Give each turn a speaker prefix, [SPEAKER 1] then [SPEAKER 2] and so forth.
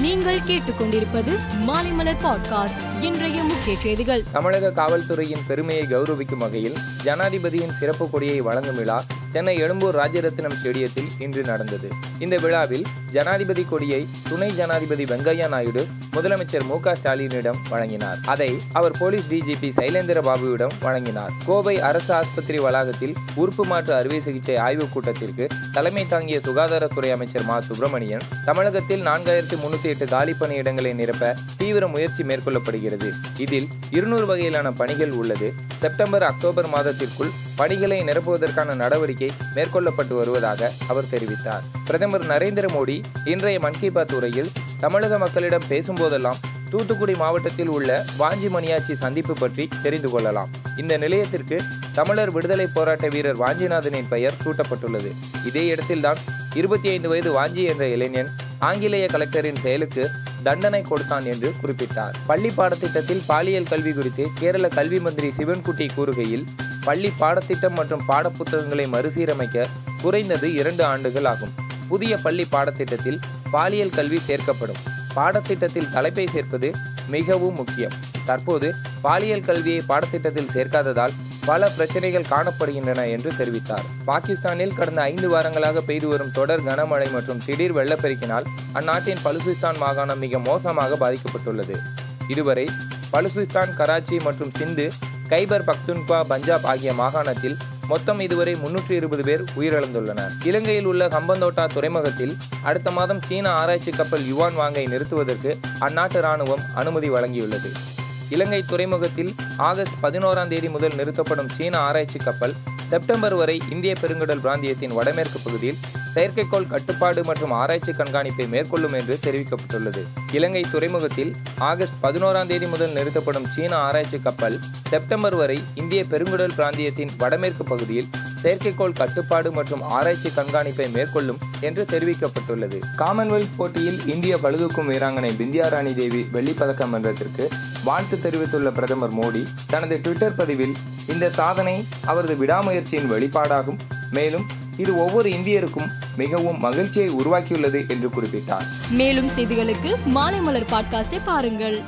[SPEAKER 1] நீங்கள் கேட்டுக்கொண்டிருப்பது மாலைமலர் பாட்காஸ்ட் இன்றைய முக்கிய செய்திகள்.
[SPEAKER 2] தமிழக காவல்துறையின் பெருமையை கௌரவிக்கும் வகையில் ஜனாதிபதியின் சிறப்பு கொடியை வழங்கும் விழா சென்னை எழும்பூர் ராஜரத்னம் ஸ்டேடியத்தில் இன்று நடந்தது. இந்த விழாவில் ஜனாதிபதி கொடியை துணை ஜனாதிபதி வெங்கையா நாயுடு முதலமைச்சர் மு க ஸ்டாலினிடம் வழங்கினார். அதை அவர் போலீஸ் டிஜிபி சைலேந்திர பாபுவிடம் வழங்கினார். கோவை அரசு ஆஸ்பத்திரி வளாகத்தில் உறுப்பு மாற்று அறுவை சிகிச்சை ஆய்வுக் கூட்டத்திற்கு தலைமை தாங்கிய சுகாதாரத்துறை அமைச்சர் மா. சுப்பிரமணியன் தமிழகத்தில் நான்காயிரத்தி முன்னூத்தி எட்டு காலி பணியிடங்களை நிரப்ப தீவிர முயற்சி மேற்கொள்ளப்படுகிறது. இதில் இருநூறு வகையிலான பணிகள் உள்ளது. செப்டம்பர் அக்டோபர் மாதத்திற்குள் பணிகளை நிரப்புவதற்கான நடவடிக்கை மேற்கொள்ளப்பட்டு வருவதாக அவர் தெரிவித்தார். பிரதமர் நரேந்திர மோடி இன்றைய மன் கி பாத் உரையில் தமிழக மக்களிடம் பேசும்போதெல்லாம் தூத்துக்குடி மாவட்டத்தில் உள்ள வாஞ்சி மணியாச்சி சந்திப்பு பற்றி தெரிந்து கொள்ளலாம். இந்த நிலையத்திற்கு தமிழர் விடுதலை போராட்ட வீரர் வாஞ்சிநாதனின் பெயர் சூட்டப்பட்டுள்ளது. இதே இடத்தில்தான் இருபத்தி ஐந்து வயது வாஞ்சி என்ற இளைஞன் ஆங்கிலேய கலெக்டரின் செயலுக்கு தண்டனை கொடுத்தான் என்று குறிப்பிட்டார். பள்ளி பாடத்திட்டத்தில் பாலியல் கல்வி குறித்து கேரள கல்வி மந்திரி சிவன்குட்டி கூறுகையில் பள்ளி பாடத்திட்டம் மற்றும் பாடப்புத்தகங்களை மறுசீரமைக்க குறைந்தது இரண்டு ஆண்டுகள் ஆகும். புதிய பள்ளி பாடத்திட்டத்தில் பாலியல் கல்வி சேர்க்கப்படும். பாடத்திட்டத்தில் தலைப்பை சேர்ப்பது மிகவும் முக்கியம். தற்போது பாலியல் கல்வியை பாடத்திட்டத்தில் சேர்க்காததால் பல பிரச்சனைகள் காணப்படுகின்றன என்று தெரிவித்தார். பாகிஸ்தானில் கடந்த ஐந்து வாரங்களாக பெய்து வரும் தொடர் கனமழை மற்றும் திடீர் வெள்ளப்பெருக்கினால் அந்நாட்டின் பலுசிஸ்தான் மாகாணம் மிக மோசமாக பாதிக்கப்பட்டுள்ளது. இதுவரை பலுசிஸ்தான் கராச்சி மற்றும் சிந்து கைபர் பக்துன்பா பஞ்சாப் ஆகிய மாகாணத்தில் மொத்தம் இதுவரை முன்னூற்றி இருபது பேர் உயிரிழந்துள்ளனர். இலங்கையில் உள்ள ஹம்பந்தோட்டா துறைமுகத்தில் அடுத்த மாதம் சீன ஆராய்ச்சி கப்பல் யுவான் வாங்கை நிறுத்துவதற்கு அந்நாட்டு ராணுவம் அனுமதி வழங்கியுள்ளது. இலங்கை துறைமுகத்தில் ஆகஸ்ட் பதினோராம் தேதி முதல் நிறுத்தப்படும் சீன ஆராய்ச்சி கப்பல் செப்டம்பர் வரை இந்திய பெருங்கடல் பிராந்தியத்தின் வடமேற்கு பகுதியில் செயற்கைக்கோள் கட்டுப்பாடு மற்றும் ஆராய்ச்சி கண்காணிப்பை மேற்கொள்ளும் என்று தெரிவிக்கப்பட்டுள்ளது. இலங்கை துறைமுகத்தில் ஆகஸ்ட் பதினோராம் தேதி முதல் நிறுத்தப்படும் சீன ஆராய்ச்சி கப்பல் செப்டம்பர் வரை இந்திய பெருங்குடல் பிராந்தியத்தின் வடமேற்கு பகுதியில் செயற்கைக்கோள் கட்டுப்பாடு மற்றும் ஆராய்ச்சி கண்காணிப்பை மேற்கொள்ளும் என்று தெரிவிக்கப்பட்டுள்ளது. காமன்வெல்த் போட்டியில் இந்திய பழுதூக்கும் வீராங்கனை பிந்தியா ராணி தேவி வெள்ளிப்பதக்கம் வென்றதற்கு வாழ்த்து தெரிவித்துள்ள பிரதமர் மோடி தனது ட்விட்டர் பதிவில் இந்த சாதனை அவரது விடாமுயற்சியின் வெளிப்பாடாகும். மேலும் இது ஒவ்வொரு இந்தியருக்கும் மிகவும் மகிழ்ச்சியை உருவாக்கியுள்ளது என்று குறிப்பிட்டார்.
[SPEAKER 1] மேலும் செய்திகளுக்கு மாலை மலர் பாட்காஸ்டை பாருங்கள்.